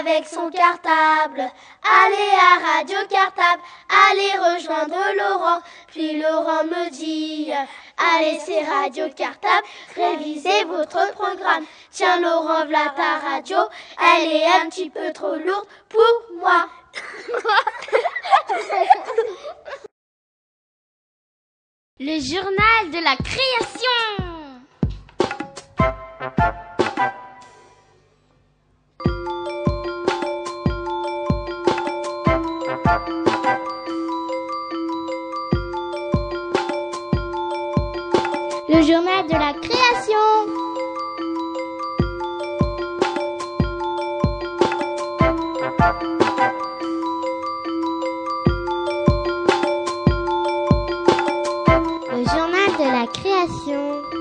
avec son cartable. Allez à Radio Cartable, allez rejoindre Laurent. Puis Laurent me dit, allez c'est Radio Cartable, révisez votre programme. Tiens Laurent, voilà ta radio, elle est un petit peu trop lourde pour moi. Le journal de la création. Journal de la création. Le journal de la création.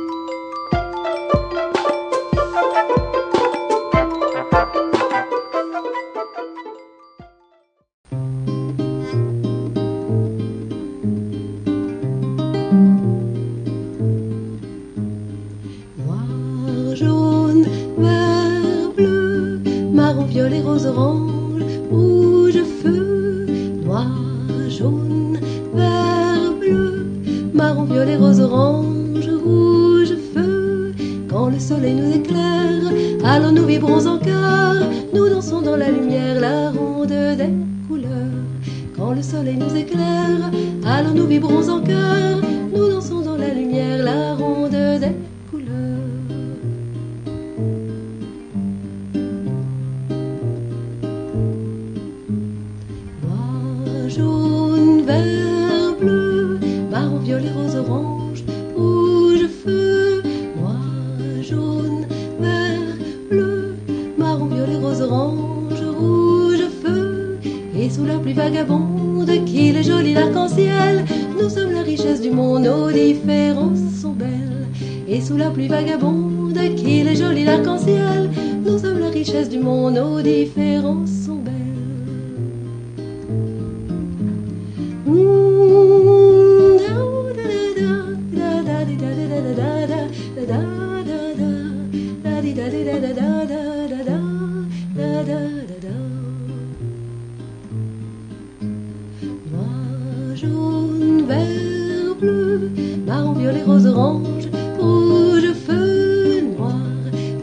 Noir, jaune, vert, bleu, marron, violet, rose, orange, rouge, feu, noir,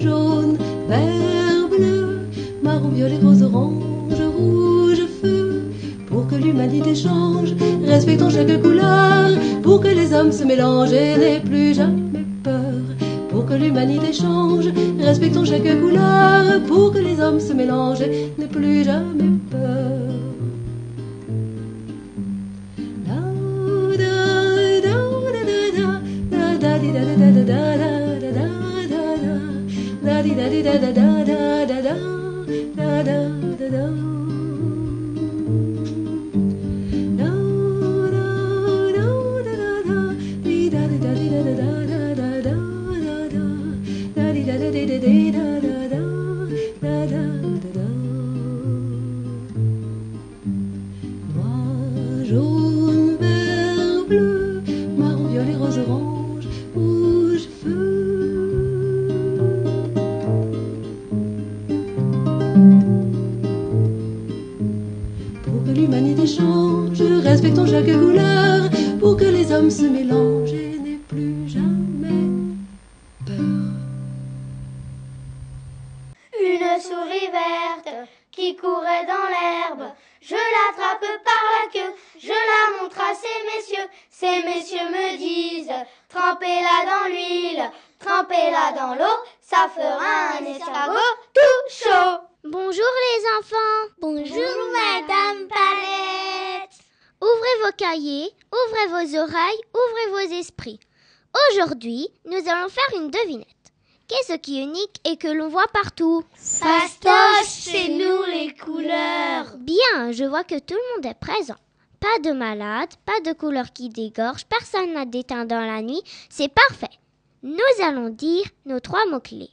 jaune, vert, bleu, marron, violet, rose, orange, rouge, feu. Pour que l'humanité change, respectons chaque couleur, pour que les hommes se mélangent et n'aient plus jamais l'humanité change, respectons chaque couleur, pour que les hommes se mélangent et n'aient plus jamais peur. Une souris verte qui courait dans l'herbe. Je l'attrape par la queue, je la montre à ces messieurs. Ces messieurs me disent, trempez-la dans l'huile, trempez-la dans l'eau, ça fera un escargot tout chaud. Bonjour les enfants. Bonjour Madame Palette. Ouvrez vos cahiers, ouvrez vos oreilles, ouvrez vos esprits. Aujourd'hui, nous allons faire une devinette. Qu'est-ce qui est unique et que l'on voit partout Fastoche, c'est nous les couleurs. Bien, je vois que tout le monde est présent. Pas de malade, pas de couleur qui dégorge, personne n'a d'éteint dans la nuit, c'est parfait. Nous allons dire nos trois mots-clés.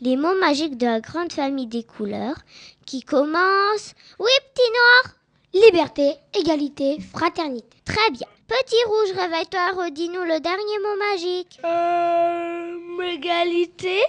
Les mots magiques de la grande famille des couleurs qui commencent. Oui, petit noir Liberté, égalité, fraternité. Très bien. Petit rouge, réveille-toi, redis-nous le dernier mot magique. Euh, égalité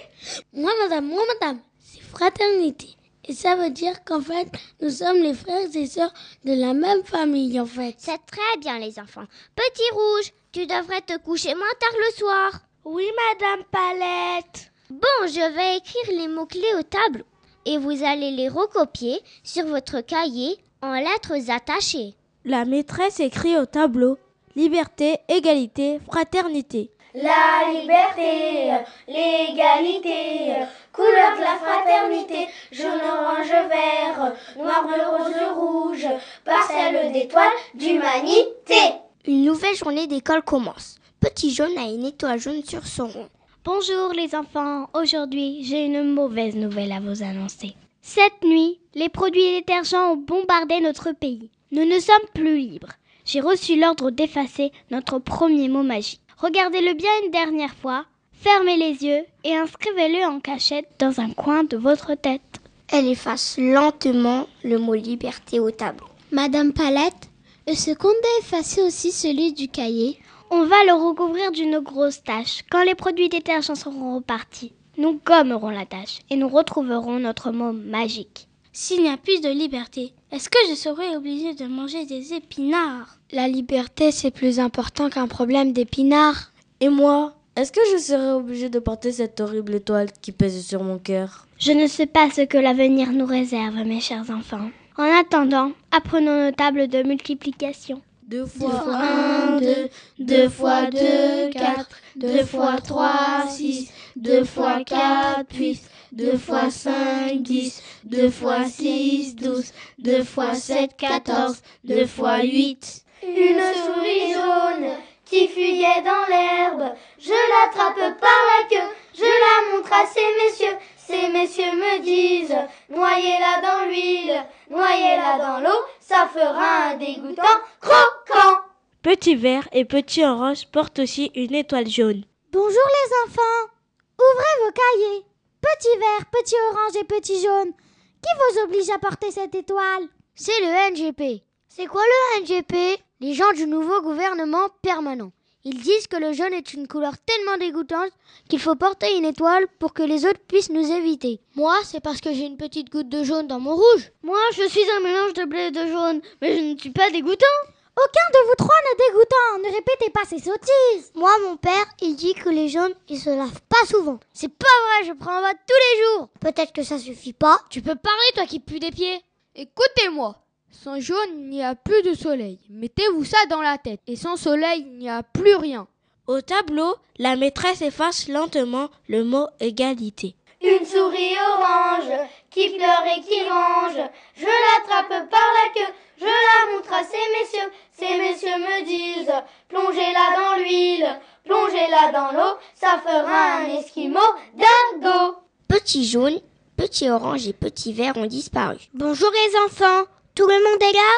Moi, madame, moi, madame, c'est fraternité. Et ça veut dire qu'en fait, nous sommes les frères et sœurs de la même famille, en fait. C'est très bien, les enfants. Petit rouge, tu devrais te coucher moins tard le soir. Oui, madame Palette. Bon, je vais écrire les mots-clés au tableau et vous allez les recopier sur votre cahier en lettres attachées. La maîtresse écrit au tableau Liberté, égalité, fraternité. La liberté, l'égalité, couleur de la fraternité, jaune, orange, vert, noir, bleu, rose, rouge, parcelle d'étoiles d'humanité. Une nouvelle journée d'école commence. Petit jaune a une étoile jaune sur son rond. Bonjour les enfants, aujourd'hui j'ai une mauvaise nouvelle à vous annoncer. Cette nuit, les produits détergents ont bombardé notre pays. Nous ne sommes plus libres. J'ai reçu l'ordre d'effacer notre premier mot magique. Regardez-le bien une dernière fois, fermez les yeux et inscrivez-le en cachette dans un coin de votre tête. Elle efface lentement le mot liberté au tableau. Madame Palette, est-ce qu'on doit effacer aussi celui du cahier On va le recouvrir d'une grosse tache. Quand les produits détergents seront repartis, nous gommerons la tâche et nous retrouverons notre mot magique. S'il n'y a plus de liberté, est-ce que je serai obligée de manger des épinards? La liberté, c'est plus important qu'un problème d'épinards. Et moi? Est-ce que je serai obligée de porter cette horrible étoile qui pèse sur mon cœur? Je ne sais pas ce que l'avenir nous réserve, mes chers enfants. En attendant, apprenons nos tables de multiplication. Deux fois un, deux, deux fois deux, quatre, deux fois trois, six, deux fois quatre, puis deux fois cinq, dix, deux fois six, douze, deux fois sept, quatorze, deux fois huit. Une souris jaune qui fuyait dans l'herbe, je l'attrape par la queue, je la montre à ces messieurs, ces messieurs me disent, noyez-la dans l'huile, noyez-la dans l'eau, ça fera un dégoûtant croquant. Petit vert et petit orange portent aussi une étoile jaune. Bonjour les enfants. Ouvrez vos cahiers. Petit vert, petit orange et petit jaune. Qui vous oblige à porter cette étoile? C'est le NGP. C'est quoi le NGP Les gens du nouveau gouvernement permanent. Ils disent que le jaune est une couleur tellement dégoûtante qu'il faut porter une étoile pour que les autres puissent nous éviter. Moi, c'est parce que j'ai une petite goutte de jaune dans mon rouge. Moi, je suis un mélange de blé et de jaune, mais je ne suis pas dégoûtant. Aucun de vous trois n'est dégoûtant. Ne répétez pas ces sottises. Moi, mon père, il dit que les jaunes, ils se lavent pas souvent. C'est pas vrai, je prends un bain tous les jours. Peut-être que ça suffit pas. Tu peux parler, toi qui pues des pieds. Écoutez-moi. Sans jaune, il n'y a plus de soleil. Mettez-vous ça dans la tête. Et sans soleil, il n'y a plus rien. Au tableau, la maîtresse efface lentement le mot égalité. Une souris orange qui pleure et qui range. Je l'attrape par la queue, je la montre à ces messieurs. Ces messieurs me disent, plongez-la dans l'huile, plongez-la dans l'eau, ça fera un esquimau dingo. Petit jaune, petit orange et petit vert ont disparu. Bonjour les enfants. Tout le monde est là?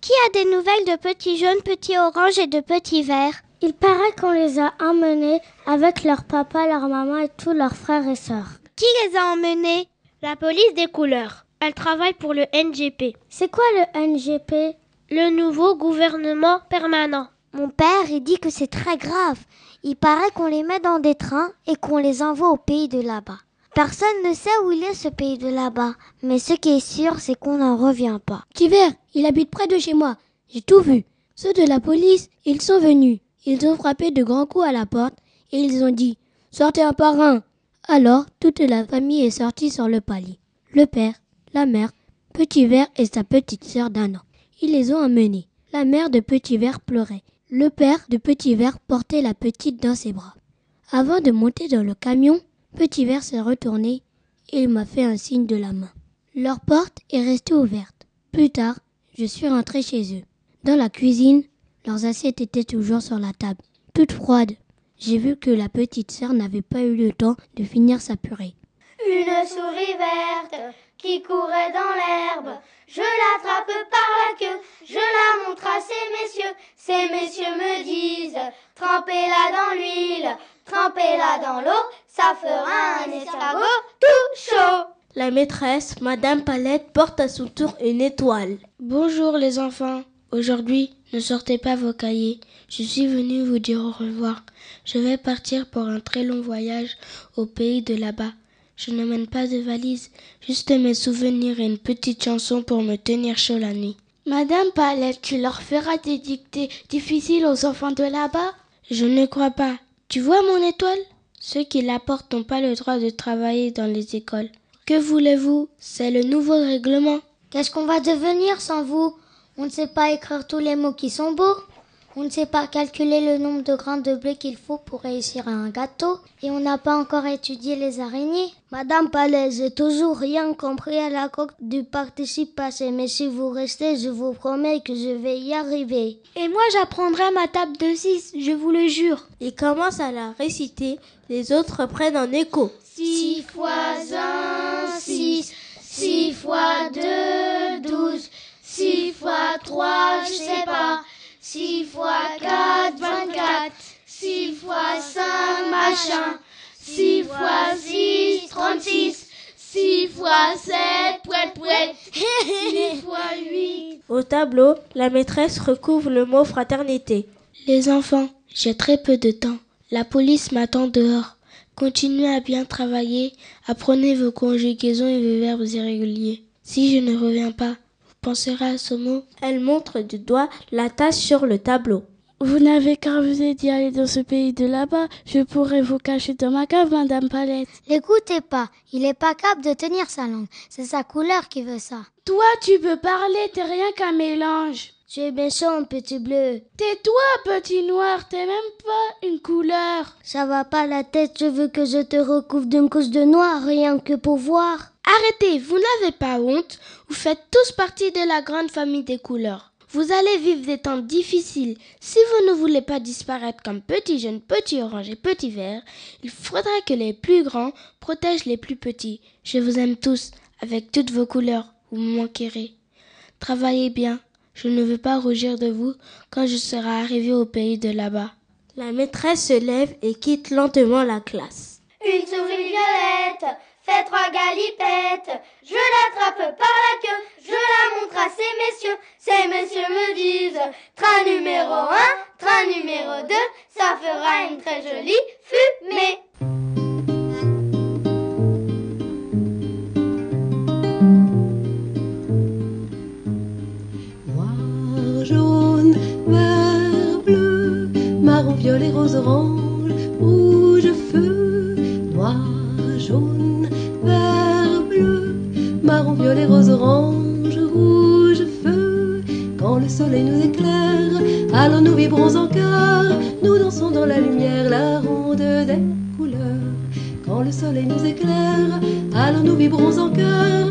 Qui a des nouvelles de petit jaune, petit orange et de petit vert Il paraît qu'on les a emmenés avec leur papa, leur maman et tous leurs frères et sœurs. Qui les a emmenés? La police des couleurs. Elle travaille pour le NGP. C'est quoi le NGP Le nouveau gouvernement permanent. Mon père, il dit que c'est très grave. Il paraît qu'on les met dans des trains et qu'on les envoie au pays de là-bas. Personne ne sait où il est ce pays de là-bas, mais ce qui est sûr, c'est qu'on n'en revient pas. Petit vert, il habite près de chez moi. J'ai tout vu. Ceux de la police, ils sont venus. Ils ont frappé de grands coups à la porte et ils ont dit Sortez un par un. Alors, toute la famille est sortie sur le palier. Le père, la mère, Petit Vert et sa petite sœur d'un an. Ils les ont emmenés. La mère de Petit Vert pleurait. Le père de Petit Vert portait la petite dans ses bras. Avant de monter dans le camion, Petit Vert s'est retourné et il m'a fait un signe de la main. Leur porte est restée ouverte. Plus tard, je suis rentré chez eux. Dans la cuisine, leurs assiettes étaient toujours sur la table, toutes froides. J'ai vu que la petite sœur n'avait pas eu le temps de finir sa purée. Une souris verte qui courait dans l'herbe. Je l'attrape par la queue, je la montre à ses trempez-la dans l'huile, trempez-la dans l'eau, ça fera un escargot tout chaud. La maîtresse, Madame Palette, porte à son tour une étoile. Bonjour les enfants. Aujourd'hui, ne sortez pas vos cahiers. Je suis venue vous dire au revoir. Je vais partir pour un très long voyage au pays de là-bas. Je n'emmène pas de valise, juste mes souvenirs et une petite chanson pour me tenir chaud la nuit. Madame Palette, tu leur feras des dictées difficiles aux enfants de là-bas? Je ne crois pas. Tu vois mon étoile? Ceux qui la portent n'ont pas le droit de travailler dans les écoles. Que voulez-vous? C'est le nouveau règlement. Qu'est-ce qu'on va devenir sans vous? On ne sait pas écrire tous les mots qui sont beaux. On ne sait pas calculer le nombre de grains de blé qu'il faut pour réussir un gâteau. Et on n'a pas encore étudié les araignées. Madame Palais, j'ai toujours rien compris à la coque du participe passé. Mais si vous restez, je vous promets que je vais y arriver. Et moi, j'apprendrai ma table de 6, je vous le jure. Il commence à la réciter. Les autres prennent en écho. 6 fois 1, 6. 6 fois 2, 12. 6 fois 3, je sais pas. 6 fois 4, 24. 6 fois 5, machin. 6 fois 6, 36. 6 fois 7, pouet pouet. 6 fois 8. Au tableau, la maîtresse recouvre le mot fraternité. Les enfants, j'ai très peu de temps. La police m'attend dehors. Continuez à bien travailler, apprenez vos conjugaisons et vos verbes irréguliers. Si je ne reviens pas, vous penserez à ce mot Elle montre du doigt la tasse sur le tableau. Vous n'avez qu'à vous d'y aller dans ce pays de là-bas. Je pourrais vous cacher dans ma cave, Madame Palette. L'écoutez pas, il est pas capable de tenir sa langue. C'est sa couleur qui veut ça. Toi, tu peux parler, t'es rien qu'un mélange. Tu es méchant, petit bleu. Tais-toi, petit noir, t'es même pas une couleur. Ça va pas la tête, je veux que je te recouvre d'une couche de noir, rien que pour voir. Arrêtez, vous n'avez pas honte. Vous faites tous partie de la grande famille des couleurs. Vous allez vivre des temps difficiles. Si vous ne voulez pas disparaître comme petit jeune, petit orange et petit vert, il faudra que les plus grands protègent les plus petits. Je vous aime tous, avec toutes vos couleurs. Vous me manquerez. Travaillez bien. Je ne veux pas rougir de vous quand je serai arrivé au pays de là-bas. La maîtresse se lève et quitte lentement la classe. Une souris violette fait trois galipettes. Je l'attrape par la queue, je la montre à ces messieurs. Ces messieurs me disent train numéro 1, train numéro 2, ça fera une très jolie fumée. Rose, orange, rouge, feu, noir, jaune, vert, bleu, marron, violet, rose, orange, rouge, feu. Quand le soleil nous éclaire, alors nous vibrons en cœur, nous dansons dans la lumière, la ronde des couleurs. Quand le soleil nous éclaire, alors nous vibrons en cœur,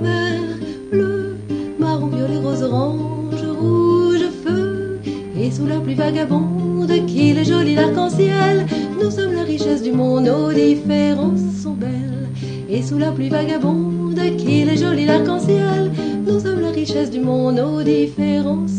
vert, bleu, marron, violet, rose, orange, rouge, feu. Et sous la pluie vagabonde, qu'il est joli l'arc-en-ciel, nous sommes la richesse du monde, nos différences sont belles. Et sous la pluie vagabonde, qu'il est joli l'arc-en-ciel, nous sommes la richesse du monde, nos différences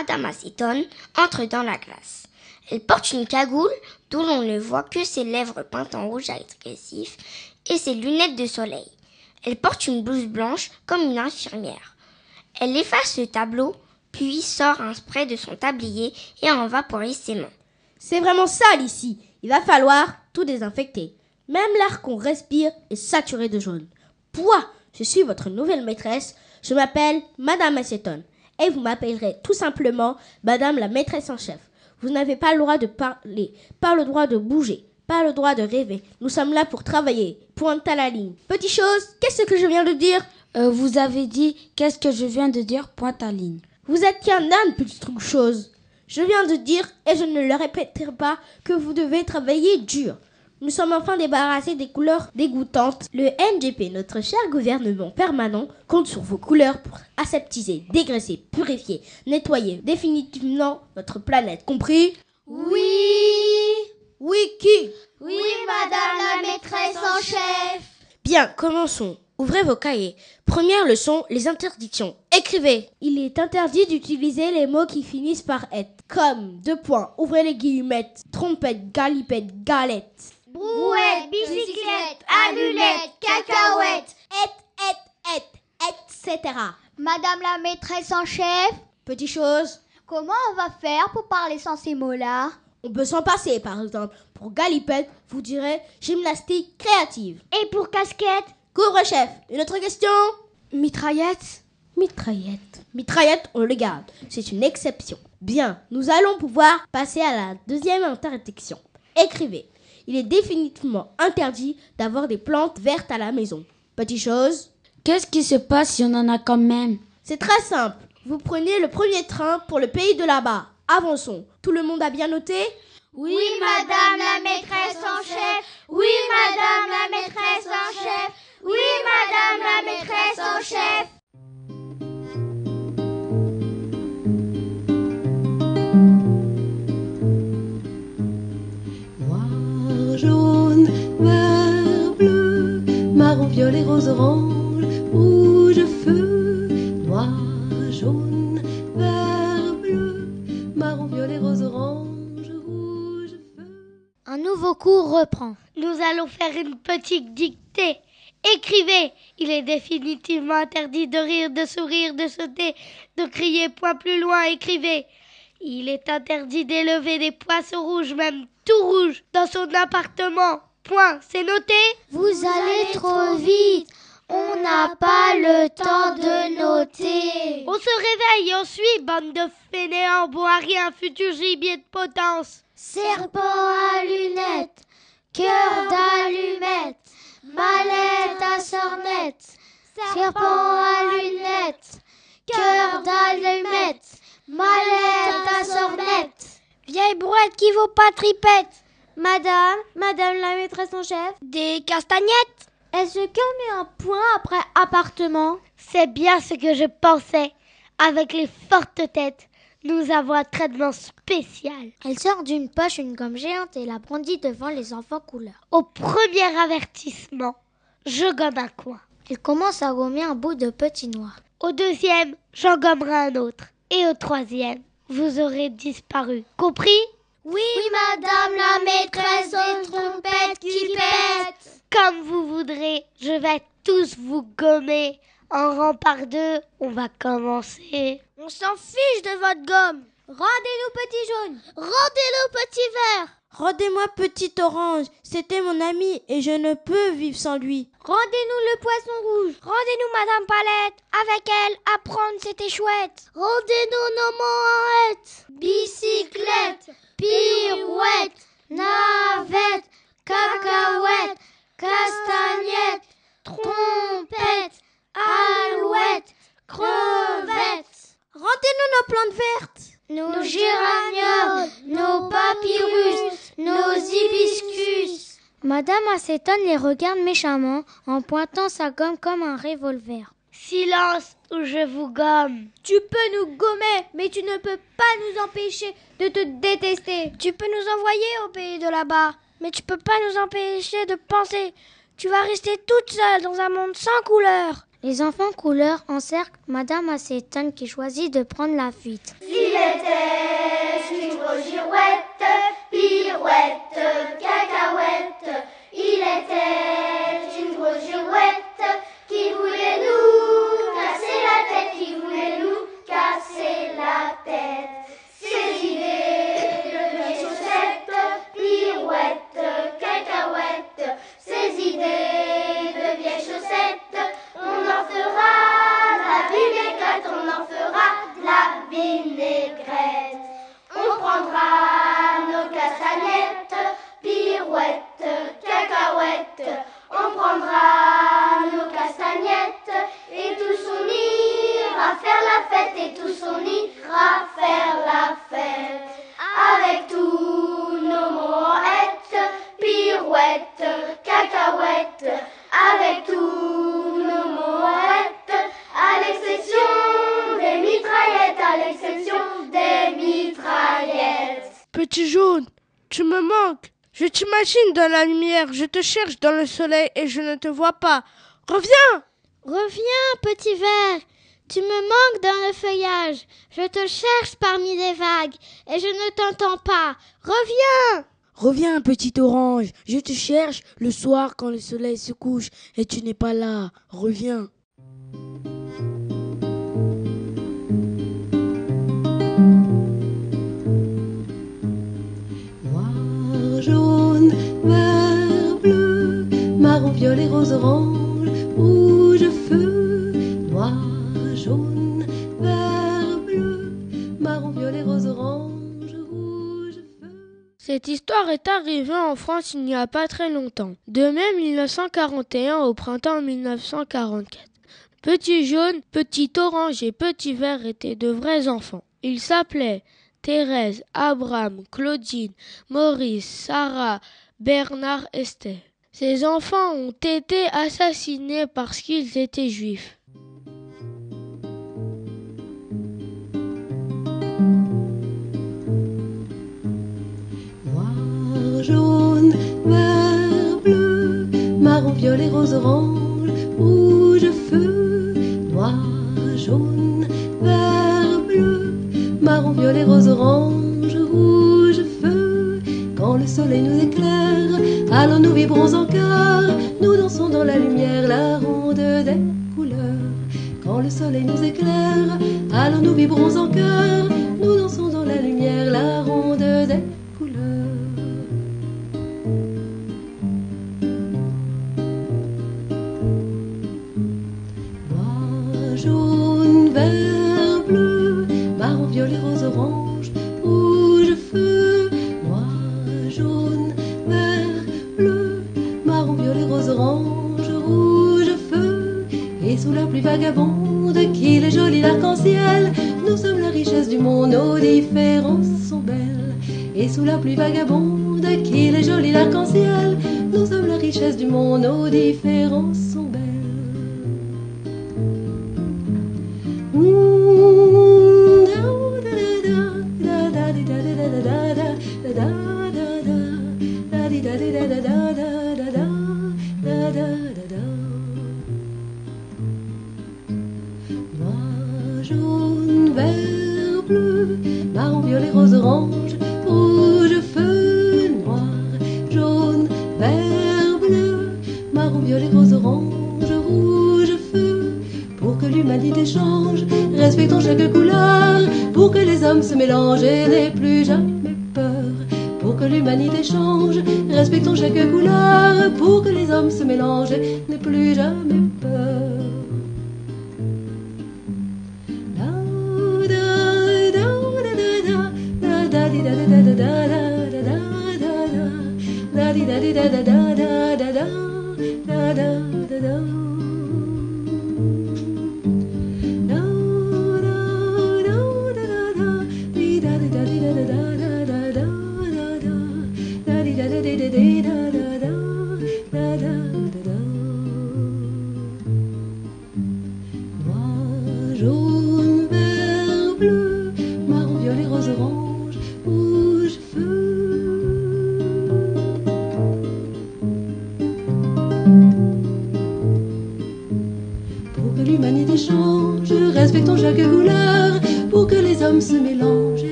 Madame Acétone, entre dans la classe. Elle porte une cagoule d'où l'on ne voit que ses lèvres peintes en rouge agressif et ses lunettes de soleil. Elle porte une blouse blanche comme une infirmière. Elle efface le tableau, puis sort un spray de son tablier et en vaporise ses mains. C'est vraiment sale ici. Il va falloir tout désinfecter. Même l'air qu'on respire est saturé de jaune. Moi, je suis votre nouvelle maîtresse. Je m'appelle Madame Acétone. Et vous m'appellerez tout simplement Madame la maîtresse en chef. Vous n'avez pas le droit de parler, pas le droit de bouger, pas le droit de rêver. Nous sommes là pour travailler. Pointe à la ligne. Petite chose, qu'est-ce que je viens de dire? Euh, vous avez dit qu'est-ce que je viens de dire? Pointe à ligne. Vous êtes qu'un âne, petite truc chose. Je viens de dire, et je ne le répéterai pas, que vous devez travailler dur. Nous sommes enfin débarrassés des couleurs dégoûtantes. Le NGP, notre cher gouvernement permanent, compte sur vos couleurs pour aseptiser, dégraisser, purifier, nettoyer définitivement notre planète. Compris? Oui Oui, qui? Oui, madame la maîtresse en chef Bien, commençons. Ouvrez vos cahiers. Première leçon, les interdictions. Écrivez. Il est interdit d'utiliser les mots qui finissent par être. Comme, deux points, ouvrez les guillemettes, trompette, galipette, galette. Brouette, bicyclette, allumette, cacahuète Et, et, et, etc. Madame la maîtresse en chef, Petite chose, comment on va faire pour parler sans ces mots-là? On peut s'en passer par exemple. Pour galipette, vous direz gymnastique créative. Et pour casquette? Couvre-chef, une autre question? Mitraillette? Mitraillette. Mitraillette, on le garde. C'est une exception. Bien, nous allons pouvoir passer à la deuxième interdiction. Écrivez. Il est définitivement interdit d'avoir des plantes vertes à la maison. Petite chose, Qu'est-ce qui se passe si on en a quand même? c'est très simple. Vous prenez le premier train pour le pays de là-bas. Avançons. Tout le monde a bien noté? Oui, madame la maîtresse en chef Oui, madame la maîtresse en chef Oui, madame la maîtresse en chef bleu, marron, violet, rose, orange, rouge, feu. Noir, jaune, vert, bleu, marron, violet, rose, orange, rouge, feu. Un nouveau cours reprend. Nous allons faire une petite dictée. Écrivez Il est définitivement interdit de rire, de sourire, de sauter, de crier point plus loin. Écrivez Il est interdit d'élever des poissons rouges, même tout rouges, dans son appartement. Point. C'est noté Vous allez trop vite. On n'a pas le temps de noter. On se réveille et on suit, bande de fainéants, bon à rien, futur gibier de potence. Serpent à lunettes, cœur d'allumette, mallette à sornette. Serpent à lunettes, cœur d'allumette, mallette à sornette. Vieille brouette qui vaut pas tripette Madame, madame la maîtresse en chef Des castagnettes Est-ce qu'elle met un point après appartement? C'est bien ce que je pensais. Avec les fortes têtes, nous avons un traitement spécial. Elle sort d'une poche une gomme géante et la brandit devant les enfants couleurs. Au premier avertissement, je gomme un coin. Elle commence à gommer un bout de petit noir. Au deuxième, j'en gommerai un autre. Et au troisième, vous aurez disparu. Compris? Oui, madame la maîtresse aux trompettes qui pète Comme vous voudrez, je vais tous vous gommer. En rang par deux, on va commencer. On s'en fiche de votre gomme Rendez-nous petit jaune Rendez-le petit vert Rendez-moi petit orange. C'était mon ami et je ne peux vivre sans lui. Rendez-nous le poisson rouge. Rendez-nous Madame Palette. Avec elle, apprendre c'était chouette. Rendez-nous nos moettes. Bicyclette, pirouette, navette, cacahuète, castagnette, trompette, alouette, crevette. Rendez-nous nos plantes vertes. Nos géraniums, nos papyrus, nos hibiscus. Madame Acétone les regarde méchamment en pointant sa gomme comme un revolver. Silence ou je vous gomme. Tu peux nous gommer, mais tu ne peux pas nous empêcher de te détester. Tu peux nous envoyer au pays de là-bas, mais tu peux pas nous empêcher de penser. Tu vas rester toute seule dans un monde sans couleur. Les enfants couleurs encerclent Madame Acétone qui choisit de prendre la fuite. S'il était une grosse girouette, pirouette, cacahuète, il était une grosse girouette qui voulait nous casser la tête, qui voulait nous casser la tête? Ses idées de vieilles chaussettes, pirouette, cacahuète, ses idées de vieilles chaussettes, on en fera la vinaigrette, on en fera la vinaigrette. On prendra nos castagnettes, pirouettes, cacahuètes, on prendra nos castagnettes et tous on ira faire la fête et tous Dans la lumière, je te cherche dans le soleil et je ne te vois pas. Reviens Reviens, petit verre. Tu me manques dans le feuillage. Je te cherche parmi les vagues et je ne t'entends pas. Reviens Reviens, petit orange. Je te cherche le soir quand le soleil se couche et tu n'es pas là. Reviens. Violet, rose, orange, rouge, feu. Noir, jaune, vert, bleu, marron, violet, rose, orange, rouge, feu. Cette histoire est arrivée en France il n'y a pas très longtemps. De mai 1941 au printemps 1944. Petit jaune, petit orange et petit vert étaient de vrais enfants. Ils s'appelaient Thérèse, Abraham, Claudine, Maurice, Sarah, Bernard, Esther. Ces enfants ont été assassinés parce qu'ils étaient juifs. Noir, jaune, vert, bleu, marron, violet, rose, orange, rouge, vibrons en chœur, nous dansons dans la lumière la ronde des couleurs. Quand le soleil nous éclaire, alors nous vibrons en violet, rose, orange, rouge, feu. Pour que l'humanité change, respectons chaque couleur, pour que les hommes se mélangent et n'aient plus jamais peur. Pour que l'humanité change. Respectons chaque couleur pour que les hommes se mélangent et n'aient plus jamais peur.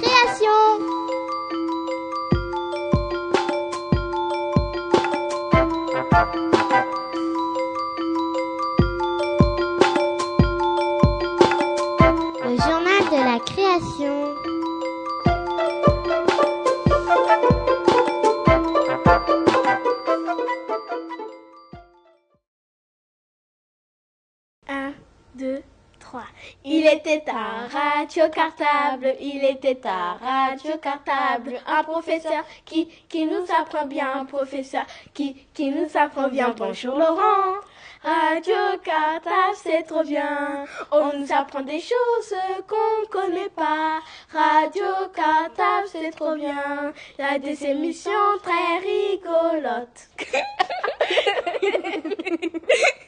Création. Radio cartable, il était un radio cartable, un professeur qui, qui nous apprend bien, un professeur qui, qui nous apprend bien. Bonjour Laurent. Radio cartable, c'est trop bien. On nous apprend des choses qu'on ne connaît pas. Radio cartable, c'est trop bien. Il y a des émissions très rigolotes.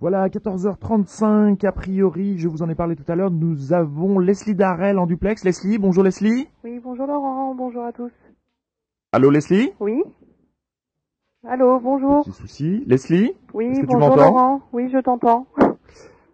Voilà, 14h35, a priori, je vous en ai parlé tout à l'heure, nous avons Leslie Darrell en duplex. Leslie, bonjour Leslie. Oui, bonjour Laurent, bonjour à tous. Allô Leslie? Oui Allô, bonjour. Petit souci. Leslie? Oui, que bonjour Laurent. Oui, je t'entends.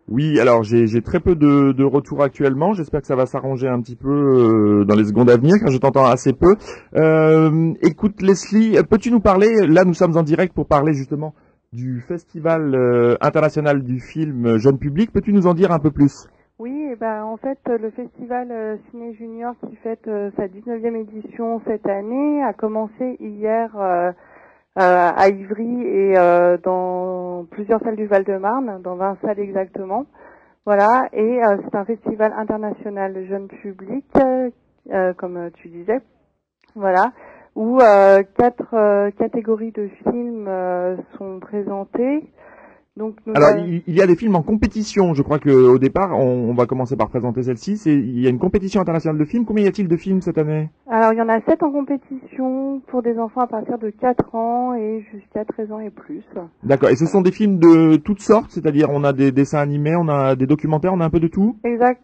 Oui, alors j'ai très peu de, de retours actuellement. J'espère que ça va s'arranger un petit peu euh, dans les secondes à venir, car je t'entends assez peu. Euh, écoute Leslie, peux-tu nous parler, là nous sommes en direct pour parler justement du Festival euh, international du film jeune public. Peux-tu nous en dire un peu plus? Oui, eh ben, en fait, le festival euh, Ciné Junior qui fête euh, sa 19e édition cette année a commencé hier euh, euh, à Ivry et euh, dans plusieurs salles du Val-de-Marne, dans 20 salles exactement. Voilà, et euh, c'est un festival international jeune public, euh, euh, comme tu disais. Voilà, où euh, quatre euh, catégories de films euh, sont présentés. Donc, nous Alors avons- il, y a des films en compétition. Je crois que au départ, on, on va commencer par présenter celle-ci. Il y a une compétition internationale de films. Combien y a-t-il de films cette année? Alors, il y en a sept en compétition pour des enfants à partir de 4 ans et jusqu'à 13 ans et plus. D'accord. Et ce sont des films de toutes sortes, c'est-à-dire on a des dessins animés, on a des documentaires, on a un peu de tout? Exact.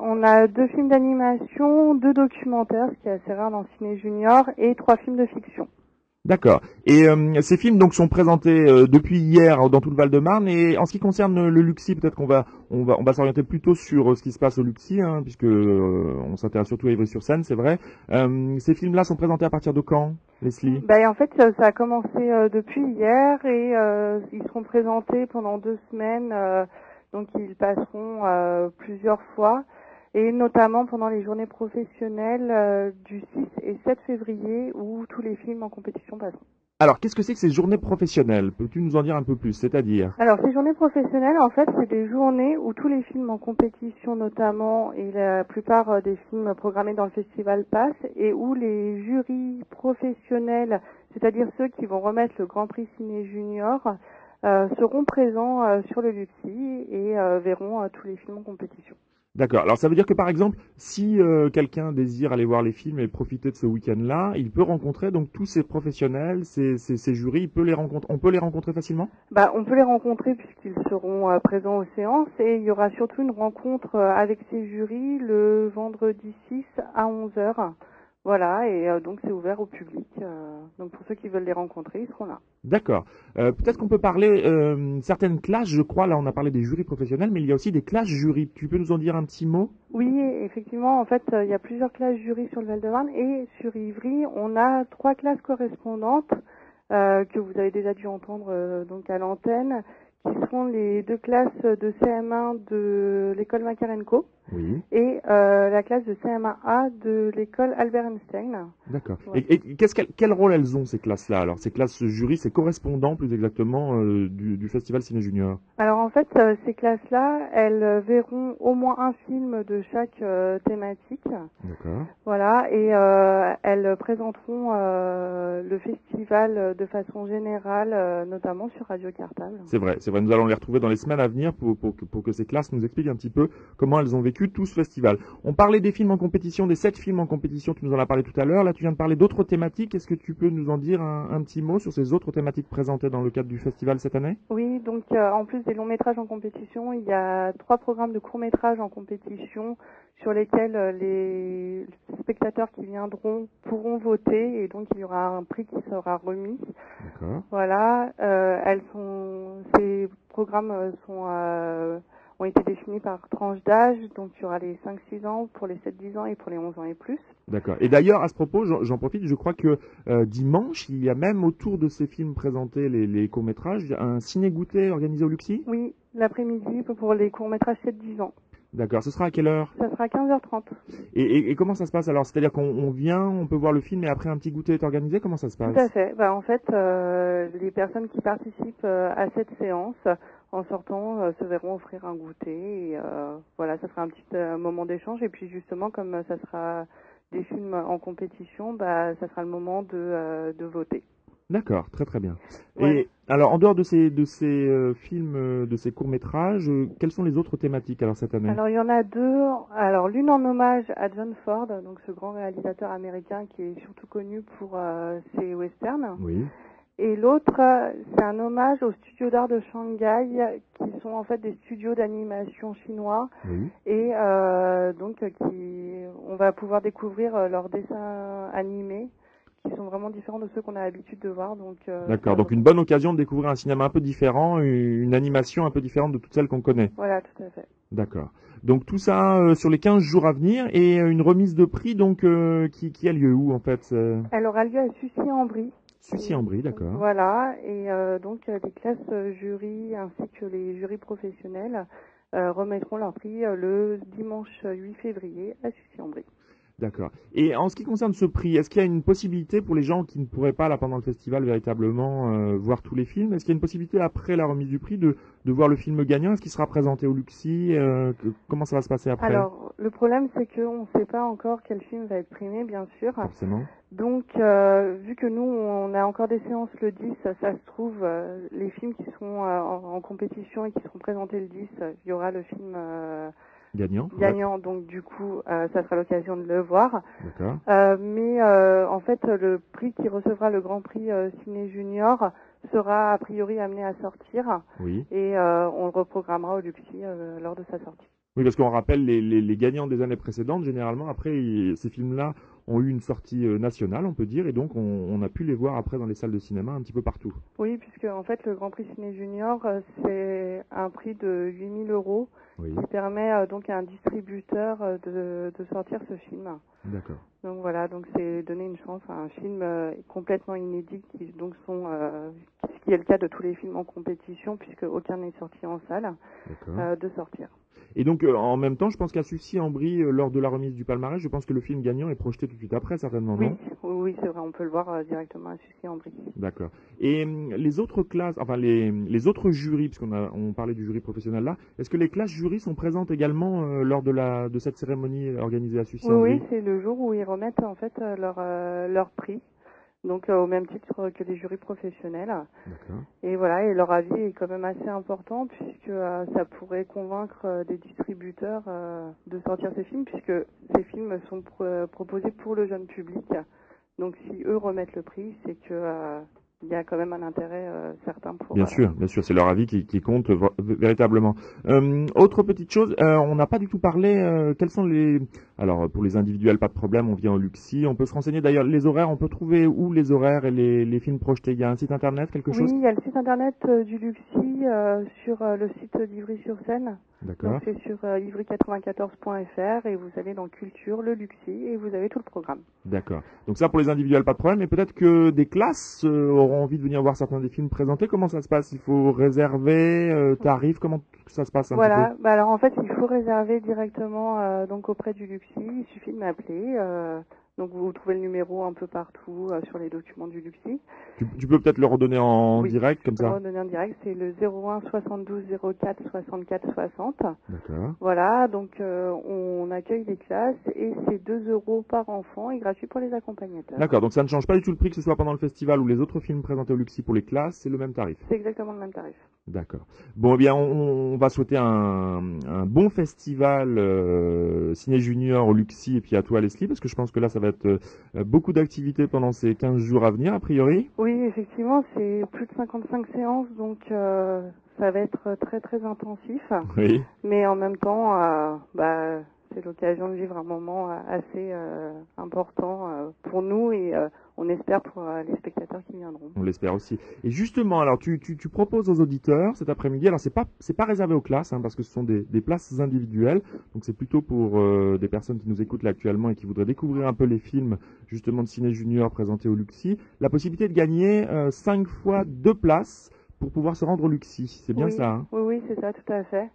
On a deux films d'animation, deux documentaires, ce qui est assez rare dans le ciné junior, et trois films de fiction. D'accord. Et euh, ces films donc sont présentés euh, depuis hier dans tout le Val-de-Marne. Et en ce qui concerne le Luxi, peut-être qu'on va on va on va s'orienter plutôt sur euh, ce qui se passe au Luxi, hein, puisque euh, on s'intéresse surtout à Ivry-sur-Seine, c'est vrai. Euh, ces films-là sont présentés à partir de quand, Leslie? Ben, en fait, ça ça a commencé depuis hier et ils seront présentés pendant deux semaines. donc, ils passeront plusieurs fois et notamment pendant les journées professionnelles euh, du 6 et 7 février où tous les films en compétition passeront. Alors, qu'est-ce que c'est que ces journées professionnelles? Peux-tu nous en dire un peu plus? C'est-à-dire? Alors, ces journées professionnelles, en fait, c'est des journées où tous les films en compétition, notamment, et la plupart euh, des films programmés dans le festival passent, et où les jurys professionnels, c'est-à-dire ceux qui vont remettre le Grand Prix Ciné Junior, euh, seront présents euh, sur le Luxi et euh, verront euh, tous les films en compétition. D'accord. Alors ça veut dire que par exemple, si euh, quelqu'un désire aller voir les films et profiter de ce week-end-là, il peut rencontrer donc tous ces professionnels, ces, ces, jurys, il peut les rencontrer, on peut les rencontrer facilement? Bah, on peut les rencontrer puisqu'ils seront euh, présents aux séances et il y aura surtout une rencontre euh, avec ces jurys le vendredi 6 à 11h. Voilà, et euh, donc c'est ouvert au public. euh, donc pour ceux qui veulent les rencontrer, ils seront là. D'accord. Euh, Peut-être qu'on peut parler euh, certaines classes, je crois. Là, on a parlé des jurys professionnels, mais il y a aussi des classes jurys. Tu peux nous en dire un petit mot? Oui, effectivement, en fait, il y a plusieurs classes jury sur le Val-de-Marne et sur Ivry, on a trois classes correspondantes euh, que vous avez déjà dû entendre euh, donc à l'antenne, qui seront les deux classes de CM1 de l'école Makarenko Oui. et euh, la classe de CM1A de l'école Albert Einstein. D'accord. Ouais. Et, et qu'est-ce quel rôle elles ont ces classes-là? Alors, ces classes jury, c'est correspondant plus exactement euh, du, du festival Ciné Junior? Alors en fait, euh, ces classes-là, elles verront au moins un film de chaque thématique. D'accord. Voilà, et elles présenteront le festival de façon générale, notamment sur Radio Cartable. C'est vrai, c'est vrai. Nous allons les retrouver dans les semaines à venir pour, pour, que, pour que ces classes nous expliquent un petit peu comment elles ont vécu tout ce festival. On parlait des films en compétition, des sept films en compétition, tu nous en as parlé tout à l'heure. Là, tu viens de parler d'autres thématiques. Est-ce que tu peux nous en dire un, un petit mot sur ces autres thématiques présentées dans le cadre du festival cette année? Oui, donc euh, en plus des longs métrages en compétition, il y a trois programmes de courts métrages en compétition sur lesquels euh, les spectateurs qui viendront pourront voter et donc il y aura un prix qui sera remis. Voilà, euh, elles sont, ces programmes euh, sont, euh, ont été définis par tranche d'âge, donc il y aura les 5-6 ans pour les 7-10 ans et pour les 11 ans et plus. D'accord. Et d'ailleurs, à ce propos, j'en j'en profite, je crois que euh, dimanche, il y a même autour de ces films présentés, les, les courts-métrages, un ciné-goûter organisé au Luxi Oui, l'après-midi pour les courts-métrages 7-10 ans. D'accord. Ce sera à quelle heure? Ça sera à 15h30. et, et, et comment ça se passe alors? C'est-à-dire qu'on on vient, on peut voir le film et après un petit goûter est organisé Comment ça se passe Tout à fait. Bah, en fait, euh, les personnes qui participent euh, à cette séance, en sortant, euh, se verront offrir un goûter. Et euh, voilà, ça sera un petit moment d'échange. Et puis justement, comme ça sera des films en compétition, bah, ça sera le moment de, euh, de voter. D'accord, très très bien. Ouais. Et alors, en dehors de ces, de ces euh, films, euh, de ces courts-métrages, euh, quelles sont les autres thématiques alors cette année? Alors il y en a deux. Alors l'une en hommage à John Ford, donc ce grand réalisateur américain qui est surtout connu pour euh, ses westerns. Oui. Et l'autre, c'est un hommage aux studios d'art de Shanghai, qui sont en fait des studios d'animation chinois. Oui. Et donc, qui, on va pouvoir découvrir leurs dessins animés, qui sont vraiment différents de ceux qu'on a l'habitude de voir. Donc, euh, D'accord, donc une bonne occasion de découvrir un cinéma un peu différent, une animation un peu différente de toutes celles qu'on connaît. Voilà, tout à fait. D'accord. Donc tout ça euh, sur les 15 jours à venir et une remise de prix donc euh, qui, qui a lieu où en fait Elle aura lieu à Sucy-en-Brie. Sucy-en-Brie, d'accord. Voilà, et donc les classes jury ainsi que les jurys professionnels remettront leur prix le dimanche 8 février à Sucy-en-Brie. D'accord. Et en ce qui concerne ce prix, est-ce qu'il y a une possibilité pour les gens qui ne pourraient pas là pendant le festival véritablement euh, voir tous les films Est-ce qu'il y a une possibilité après la remise du prix de, de voir le film gagnant? Est-ce qu'il sera présenté au Luxi Euh, que- Comment ça va se passer après? Alors, le problème, c'est qu'on ne sait pas encore quel film va être primé, bien sûr. Forcément. Donc, euh, vu que nous, on a encore des séances le 10, ça, ça se trouve, les films qui seront euh, en, en compétition et qui seront présentés le 10, euh, il y aura le film Gagnant. gagnant, donc du coup, euh, ça sera l'occasion de le voir. D'accord. Euh, mais euh, en fait, le prix qui recevra le Grand Prix Ciné Junior sera a priori amené à sortir Oui. et on le reprogrammera au Luxi lors de sa sortie. Oui, parce qu'on rappelle les, les, les gagnants des années précédentes, généralement, après, ils- ces films-là ont eu une sortie nationale, on peut dire, et donc on, on a pu les voir après dans les salles de cinéma un petit peu partout. Oui, puisque en fait, le Grand Prix Ciné Junior, c'est un prix de 8000 euros Oui. qui permet euh, donc à un distributeur euh, de, de sortir ce film. D'accord. Donc voilà, donc c'est donner une chance à un film euh, complètement inédit qui donc sont ce qui est le cas de tous les films en compétition puisque aucun n'est sorti en salle de sortir. Et donc, euh, en même temps, je pense qu'à Sucy-en-Brie, euh, lors de la remise du palmarès, je pense que le film gagnant est projeté tout de suite après, certainement, Oui, non? Oui, oui, c'est vrai, on peut le voir euh, directement à Sucy en Brie. D'accord. Et hum, les autres classes, enfin les, les autres jurys, puisqu'on a on parlait du jury professionnel là, est-ce que les classes jurys sont présentes également euh, lors de la de cette cérémonie organisée à Oui, Sucy-en-Brie oui, c'est le jour où ils remettent en fait euh, leur euh, leur prix. Donc euh, au même titre que les jurys professionnels. Et voilà, et leur avis est quand même assez important puisque euh, ça pourrait convaincre euh, des distributeurs euh, de sortir ces films puisque ces films sont pro- proposés pour le jeune public. Donc si eux remettent le prix, c'est que euh, il y a quand même un intérêt certain pour. Bien sûr, bien sûr, c'est leur avis qui, qui compte véritablement. autre petite chose, on n'a pas du tout parlé. quels sont les alors pour les individuels, pas de problème, on vient au Luxi. On peut se renseigner d'ailleurs les horaires. On peut trouver où les horaires et les, les films projetés? Il y a un site internet, quelque chose? Oui, il y a le site internet du Luxi sur le site d'Ivry-sur-Seine. D'accord. C'est sur ivry94.fr et vous allez dans Culture, le Luxi et vous avez tout le programme. D'accord. Donc ça pour les individuels, pas de problème. Mais peut-être que des classes auront envie de venir voir certains des films présentés. Comment ça se passe? Il faut réserver euh, tarif? Comment ça se passe un Voilà. Petit peu? Bah alors en fait, il faut réserver directement donc auprès du Luxi. Il suffit de m'appeler. Donc vous trouvez le numéro un peu partout euh, sur les documents du Luxi. Tu, tu peux peut-être le redonner en direct comme ça. Le redonner en direct, c'est le 01 72 04 64 60. D'accord. Voilà, donc euh, on accueille les classes et c'est 2 euros par enfant et gratuit pour les accompagnateurs. D'accord, donc ça ne change pas du tout le prix que ce soit pendant le festival ou les autres films présentés au Luxi pour les classes, c'est le même tarif. C'est exactement le même tarif. D'accord. Bon, eh bien, on, on, va souhaiter un, un bon festival euh, Ciné Junior au Luxi et puis à toi Leslie, parce que je pense que là, ça va être euh, beaucoup d'activités pendant ces 15 jours à venir, a priori. Oui, effectivement, c'est plus de 55 séances, donc euh, ça va être très très intensif. Oui. Mais en même temps, euh, bah, c'est l'occasion de vivre un moment assez euh, important euh, pour nous et euh, on espère pour les spectateurs qui viendront. On l'espère aussi. Et justement, alors tu, tu, tu proposes aux auditeurs cet après-midi, alors c'est pas c'est pas réservé aux classes hein, parce que ce sont des, des places individuelles, donc c'est plutôt pour des personnes qui nous écoutent là actuellement et qui voudraient découvrir un peu les films justement de ciné junior présentés au Luxi, la possibilité de gagner cinq fois deux places pour pouvoir se rendre au Luxi. C'est bien oui, ça hein? Oui, oui, c'est ça, tout à fait.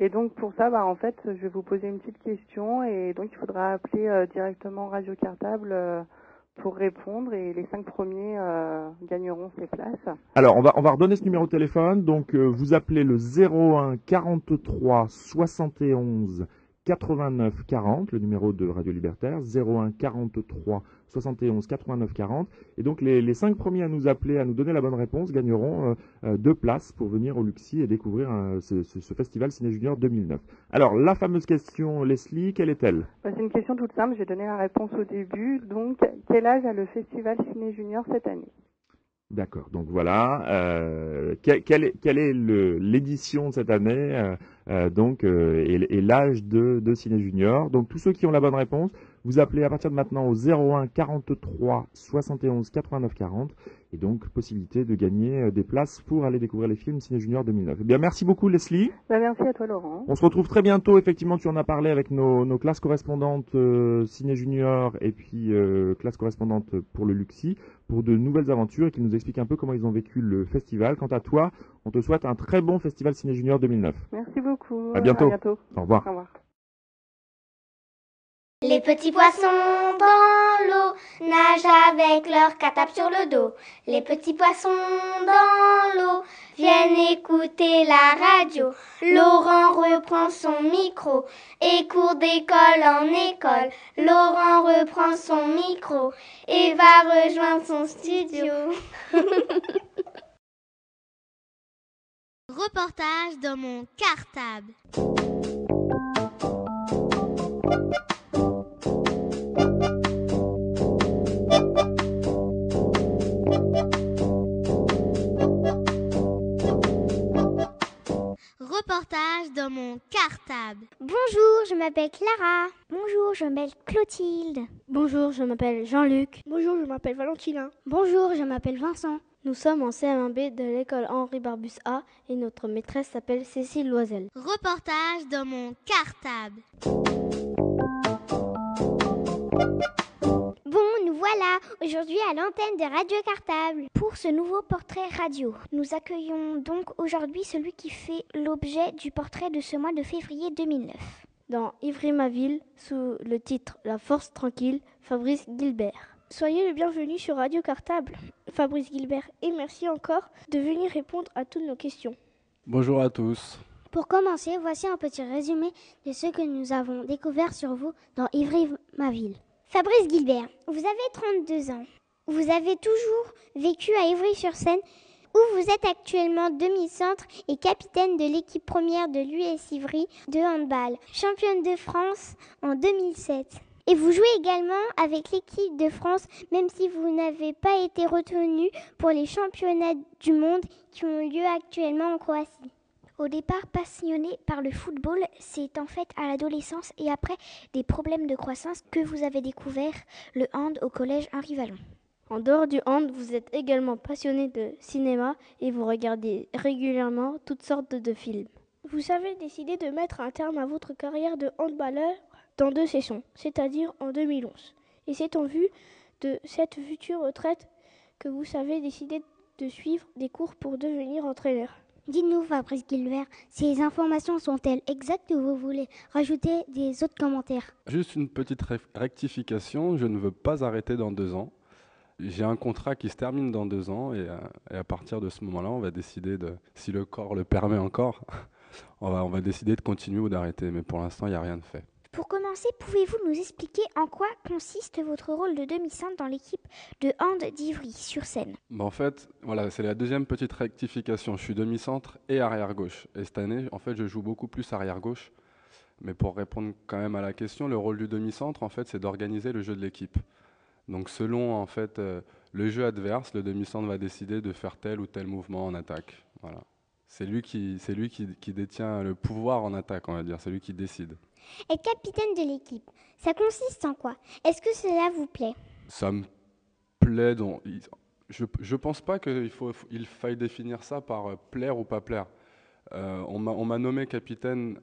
Et donc pour ça, bah, en fait, je vais vous poser une petite question et donc il faudra appeler euh, directement Radio Cartable euh, pour répondre et les cinq premiers euh, gagneront ces places. Alors on va on va redonner ce numéro de téléphone. Donc vous appelez le 01 43 71 89 40, le numéro de Radio Libertaire, 01 43 71 89 40. Et donc les, cinq premiers à nous appeler, à nous donner la bonne réponse, gagneront euh, euh, deux places pour venir au Luxi et découvrir euh, ce, ce, ce, festival Ciné Junior 2009. Alors la fameuse question, Leslie, quelle est-elle? Bah, C'est une question toute simple, j'ai donné la réponse au début. Donc quel âge a le festival Ciné Junior cette année? D'accord. Donc voilà. Euh, quelle, est, l'édition de cette année euh, euh, donc et, et l'âge de, de Ciné Junior. Donc tous ceux qui ont la bonne réponse, vous appelez à partir de maintenant au 01 43 71 89 40 et donc possibilité de gagner des places pour aller découvrir les films Ciné Junior 2009. Eh bien merci beaucoup Leslie. Bah, merci à toi Laurent. On se retrouve très bientôt. Effectivement, tu en as parlé avec nos, nos classes correspondantes euh, Ciné Junior et puis euh, classe correspondante pour le Luxi pour de nouvelles aventures et qui nous expliquent un peu comment ils ont vécu le festival. Quant à toi, on te souhaite un très bon festival Ciné Junior 2009. Merci beaucoup. À bientôt. À bientôt. Au revoir. Au revoir. Les petits poissons dans l'eau nagent avec leur catap sur le dos. Les petits poissons dans l'eau viennent écouter la radio. Laurent reprend son micro et court d'école en école. Laurent reprend son micro et va rejoindre son studio. Reportage dans mon cartable. Reportage dans mon cartable. Bonjour, je m'appelle Clara. Bonjour, je m'appelle Clotilde. Bonjour, je m'appelle Jean-Luc. Bonjour, je m'appelle Valentina. Bonjour, je m'appelle Vincent. Nous sommes en CM1B de l'école Henri Barbus A et notre maîtresse s'appelle Cécile Loisel. Reportage dans mon cartable. Voilà aujourd'hui à l'antenne de Radio Cartable pour ce nouveau portrait radio. Nous accueillons donc aujourd'hui celui qui fait l'objet du portrait de ce mois de février 2009. Dans Ivry-ma-ville, sous le titre La force tranquille, Fabrice Gilbert. Soyez le bienvenu sur Radio Cartable, Fabrice Gilbert, et merci encore de venir répondre à toutes nos questions. Bonjour à tous. Pour commencer, voici un petit résumé de ce que nous avons découvert sur vous dans Ivry-ma-ville. Fabrice Gilbert, vous avez 32 ans. Vous avez toujours vécu à Ivry-sur-Seine, où vous êtes actuellement demi-centre et capitaine de l'équipe première de l'US Ivry de handball, championne de France en 2007. Et Et vous jouez également avec l'équipe de France, même si vous n'avez pas été retenu pour les championnats du monde qui ont lieu actuellement en Croatie. Au départ passionné par le football, c'est en fait à l'adolescence et après des problèmes de croissance que vous avez découvert le hand au collège Henri Vallon. En dehors du hand, vous êtes également passionné de cinéma et vous regardez régulièrement toutes sortes de films. Vous avez décidé de mettre un terme à votre carrière de handballeur dans deux sessions, c'est-à-dire en 2011. Et c'est en vue de cette future retraite que vous avez décidé de suivre des cours pour devenir entraîneur. Dites-nous, Fabrice Gilbert, ces informations sont-elles exactes ou vous voulez rajouter des autres commentaires? Juste une petite rectification, je ne veux pas arrêter dans deux ans. J'ai un contrat qui se termine dans deux ans et, euh, à partir de ce moment-là, on va décider de, si le corps le permet encore, on va, on va décider de continuer ou d'arrêter. Mais pour l'instant, il n'y a rien de fait. Pour commencer, pouvez-vous nous expliquer en quoi consiste votre rôle de demi-centre dans l'équipe de hand d'Ivry sur scène? Bah En fait, voilà, c'est la deuxième petite rectification. Je suis demi-centre et arrière-gauche. Et cette année, en fait, je joue beaucoup plus arrière-gauche. Mais pour répondre quand même à la question, le rôle du demi-centre, en fait, c'est d'organiser le jeu de l'équipe. Donc selon en fait euh, le jeu adverse, le demi-centre va décider de faire tel ou tel mouvement en attaque. Voilà. C'est lui, qui, lui qui détient le pouvoir en attaque, on va dire. C'est lui qui décide. Être capitaine de l'équipe, ça consiste en quoi? Est-ce que cela vous plaît? Ça me plaît. Dans, je ne pense pas qu'il faut, il faille définir ça par euh, plaire ou pas plaire. Euh, on m'a nommé capitaine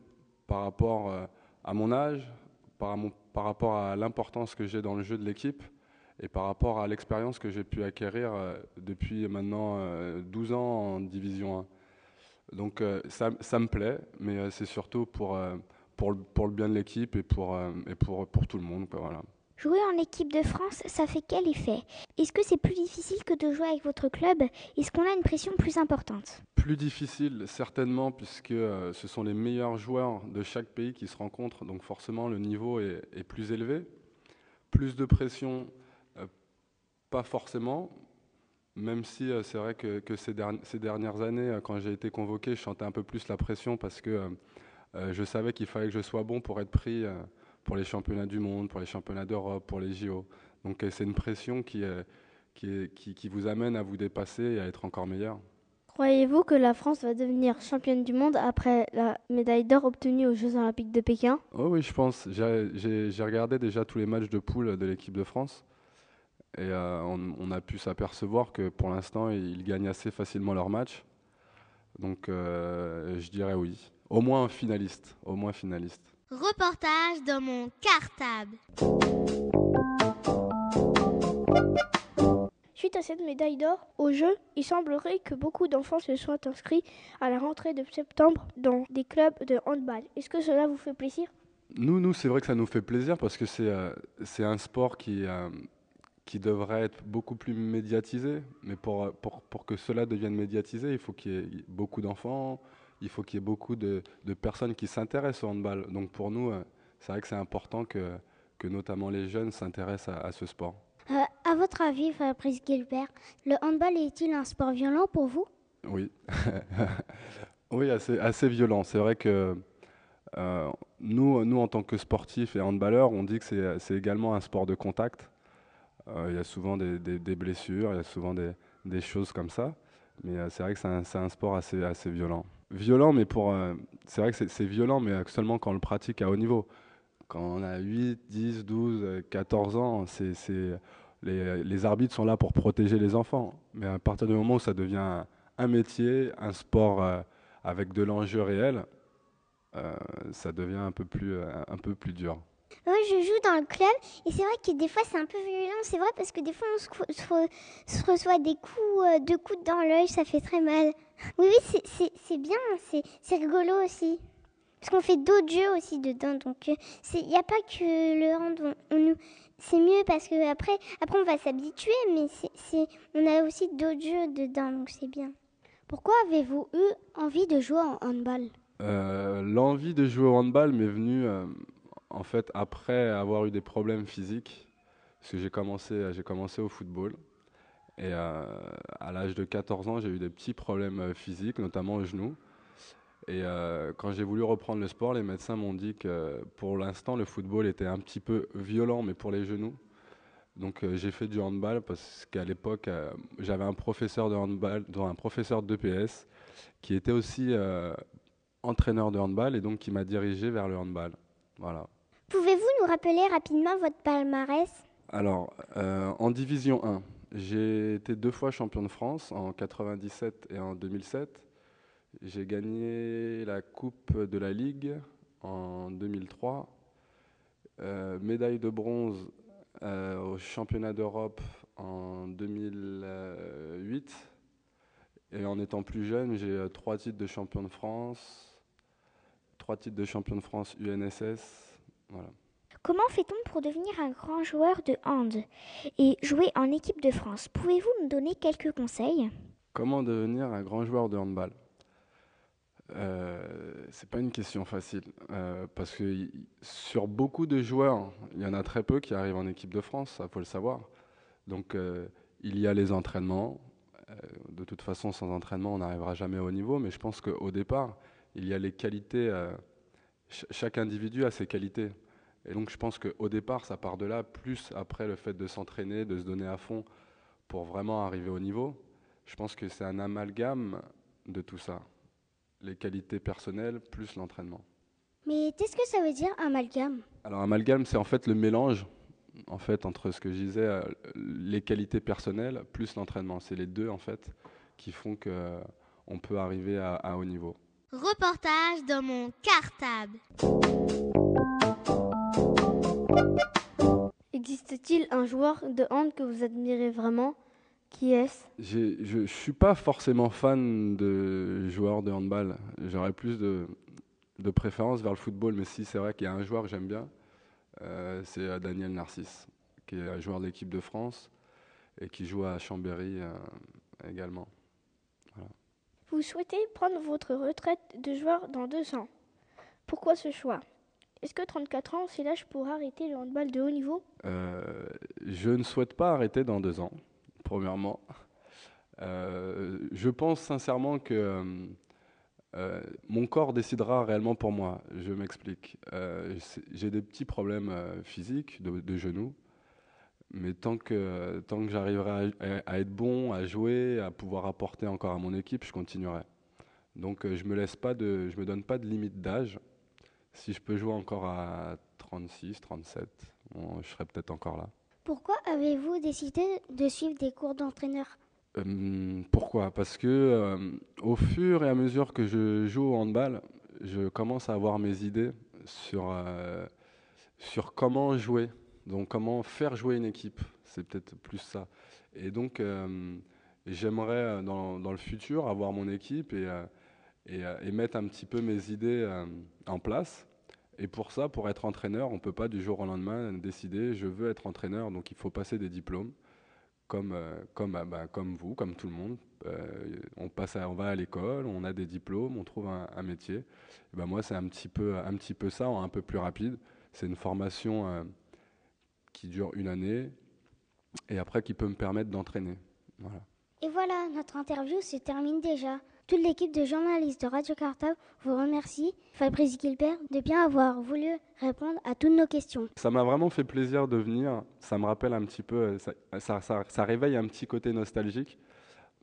par rapport euh, à mon âge, par, mon, par rapport à l'importance que j'ai dans le jeu de l'équipe et par rapport à l'expérience que j'ai pu acquérir euh, depuis maintenant euh, 12 ans en Division 1. Donc ça, ça, me plaît, mais c'est surtout pour, pour, pour, le bien de l'équipe et, pour, et pour, pour tout le monde. Quoi, voilà. Jouer en équipe de France, ça fait quel effet? Est-ce que c'est plus difficile que de jouer avec votre club? Est-ce qu'on a une pression plus importante? Plus difficile, certainement, puisque euh, ce sont les meilleurs joueurs de chaque pays qui se rencontrent, donc forcément le niveau est, est plus élevé. Plus de pression, euh, pas forcément, même si euh, c'est vrai que, que ces, dernières, ces, dernières années, euh, quand j'ai été convoqué, je sentais un peu plus la pression parce que euh, je savais qu'il fallait que je sois bon pour être pris pour les championnats du monde, pour les championnats d'Europe, pour les JO. Donc c'est une pression qui, est, qui, est, qui, qui, vous amène à vous dépasser et à être encore meilleur. Croyez-vous que la France va devenir championne du monde après la médaille d'or obtenue aux Jeux olympiques de Pékin? Oh oui, je pense. J'ai regardé déjà tous les matchs de poule de l'équipe de France. Et euh, on, on, a pu s'apercevoir que pour l'instant, ils gagnent assez facilement leurs matchs. Donc euh, je dirais oui. Au moins finaliste. Au moins finaliste. Reportage dans mon cartable. Suite à cette médaille d'or au jeu, il semblerait que beaucoup d'enfants se soient inscrits à la rentrée de septembre dans des clubs de handball. Est-ce que cela vous fait plaisir? Nous, nous c'est vrai que ça nous fait plaisir parce que c'est euh, un sport qui, euh, qui devrait être beaucoup plus médiatisé. Mais pour, pour, pour que cela devienne médiatisé, il faut qu'il y ait beaucoup d'enfants, il faut qu'il y ait beaucoup de, de personnes qui s'intéressent au handball. Donc pour nous, euh, c'est vrai que c'est important que, que notamment les jeunes s'intéressent à, à, ce sport. Euh, à votre avis, Fabrice Gilbert, le handball est-il un sport violent pour vous? Oui, oui, assez, assez violent. C'est vrai que euh, nous, nous, en tant que sportifs et handballeurs, on dit que c'est également un sport de contact. Euh, il y a souvent des, des, des, blessures, il y a souvent des, des choses comme ça. Mais c'est vrai que c'est un, un, sport assez, assez violent. Violent, mais pour. Euh, c'est vrai que c'est violent, mais seulement quand on le pratique à haut niveau. Quand on a 8, 10, 12, 14 ans, c'est les, les, arbitres sont là pour protéger les enfants. Mais à partir du moment où ça devient un, métier, un sport euh, avec de l'enjeu réel, euh, ça devient un peu plus, un peu plus dur. Moi, je joue dans le club et c'est vrai que des fois c'est un peu violent. C'est vrai parce que des fois on se, reçoit des coups, euh, de coups dans l'œil, ça fait très mal. Oui, oui, c'est bien, c'est rigolo aussi. Parce qu'on fait d'autres jeux aussi dedans, donc il euh, n'y a pas que le hand. On, on, c'est mieux parce que après, après on va s'habituer, mais c'est on a aussi d'autres jeux dedans, donc c'est bien. Pourquoi avez-vous eu envie de jouer en handball? Euh, L'envie de jouer au handball m'est venue euh, en fait après avoir eu des problèmes physiques, parce que j'ai commencé, j'ai commencé au football. Et euh, à l'âge de 14 ans, j'ai eu des petits problèmes physiques, notamment au genou. Et euh, quand j'ai voulu reprendre le sport, les médecins m'ont dit que pour l'instant, le football était un petit peu violent, mais pour les genoux. Donc euh, j'ai fait du handball parce qu'à l'époque, euh, j'avais un professeur de handball, un professeur d'EPS, qui était aussi entraîneur de handball et donc qui m'a dirigé vers le handball. Voilà. Pouvez-vous nous rappeler rapidement votre palmarès? Alors, en division 1, j'ai été deux fois champion de France en 97 et en 2007. J'ai gagné la Coupe de la Ligue en 2003, euh, médaille de bronze euh, au championnat d'Europe en 2008. Et en étant plus jeune, j'ai euh, trois titres de champion de France, trois titres de champion de France UNSS. Voilà. Comment fait-on pour devenir un grand joueur de hand et jouer en équipe de France? Pouvez-vous nous donner quelques conseils? Comment devenir un grand joueur de handball? Euh, c'est pas une question facile euh, parce que sur beaucoup de joueurs, il y en a très peu qui arrivent en équipe de France, ça faut le savoir. Donc euh, il y a les entraînements. de toute façon, sans entraînement, on n'arrivera jamais au niveau. Mais je pense qu'au départ, il y a les qualités. chaque individu a ses qualités. Et donc je pense qu'au départ, ça part de là, plus après le fait de s'entraîner, de se donner à fond pour vraiment arriver au niveau. Je pense que c'est un amalgame de tout ça. Les qualités personnelles plus l'entraînement. Mais qu'est-ce que ça veut dire amalgame? Alors amalgame, c'est en fait le mélange en fait entre ce que je disais, euh, les qualités personnelles plus l'entraînement. C'est les deux en fait qui font que euh, on peut arriver à, à haut niveau. Reportage dans mon cartable. Existe-t-il un joueur de hand que vous admirez vraiment? Qui est-ce? Je ne suis pas forcément fan de joueurs de handball. J'aurais plus de, de, préférence vers le football, mais si c'est vrai qu'il y a un joueur que j'aime bien, euh, c'est euh, Daniel Narcisse, qui est un joueur de l'équipe de France et qui joue à Chambéry euh, également. Vous souhaitez prendre votre retraite de joueur dans deux ans? Pourquoi ce choix? Est-ce que 34 ans, c'est l'âge pour arrêter le handball de haut niveau? Euh, Je ne souhaite pas arrêter dans deux ans, premièrement. Euh, je pense sincèrement que euh, mon corps décidera réellement pour moi. Je m'explique. J'ai des petits problèmes physiques de, genoux, mais tant que, tant que j'arriverai à, être bon, à jouer, à pouvoir apporter encore à mon équipe, je continuerai. Donc je me de, je me donne pas de limite d'âge si je peux jouer encore à 36, 37, je serai peut-être encore là. Pourquoi avez-vous décidé de suivre des cours d'entraîneur? Euh, Pourquoi? Parce que euh, au fur et à mesure que je joue au handball, je commence à avoir mes idées sur, euh, sur comment jouer, donc comment faire jouer une équipe. C'est peut-être plus ça. Et donc, j'aimerais dans, dans, le futur avoir mon équipe et euh, et, mettre un petit peu mes idées euh, en place. Et pour ça, pour être entraîneur, on ne peut pas du jour au lendemain décider je veux être entraîneur, donc il faut passer des diplômes, comme, euh, bah, comme vous, comme tout le monde. on, passe on va à l'école, on a des diplômes, on trouve un, métier. Et ben moi, c'est un, petit peu, un petit peu ça, un peu plus rapide. C'est une formation qui dure une année et après qui peut me permettre d'entraîner. Voilà. Et voilà, notre interview se termine déjà. Toute l'équipe de journalistes de Radio Cartable vous remercie, Fabrice Gilbert, de bien avoir voulu répondre à toutes nos questions. Ça m'a vraiment fait plaisir de venir. Ça me rappelle un petit peu, ça, ça, réveille un petit côté nostalgique.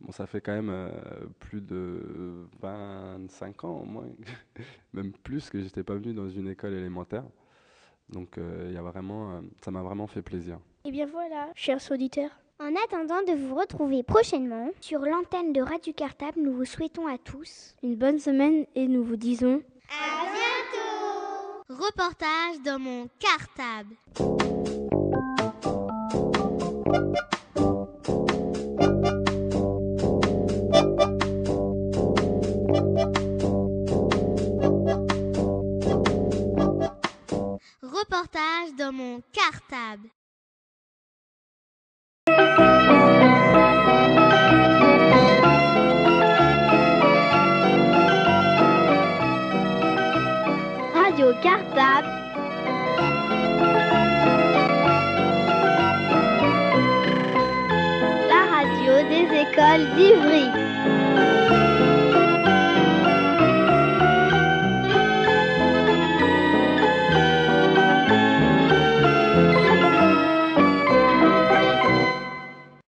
Bon, ça fait quand même euh, plus de 25 ans au moins, même plus que j'étais pas venu dans une école élémentaire. Donc euh, il y a vraiment, euh, ça m'a vraiment fait plaisir. Et bien voilà, chers auditeurs, en attendant de vous retrouver prochainement sur l'antenne de Radio Cartable, nous vous souhaitons à tous une bonne semaine et nous vous disons à bientôt. Reportage dans mon cartable. Reportage dans mon cartable. La radio des écoles d'Ivry.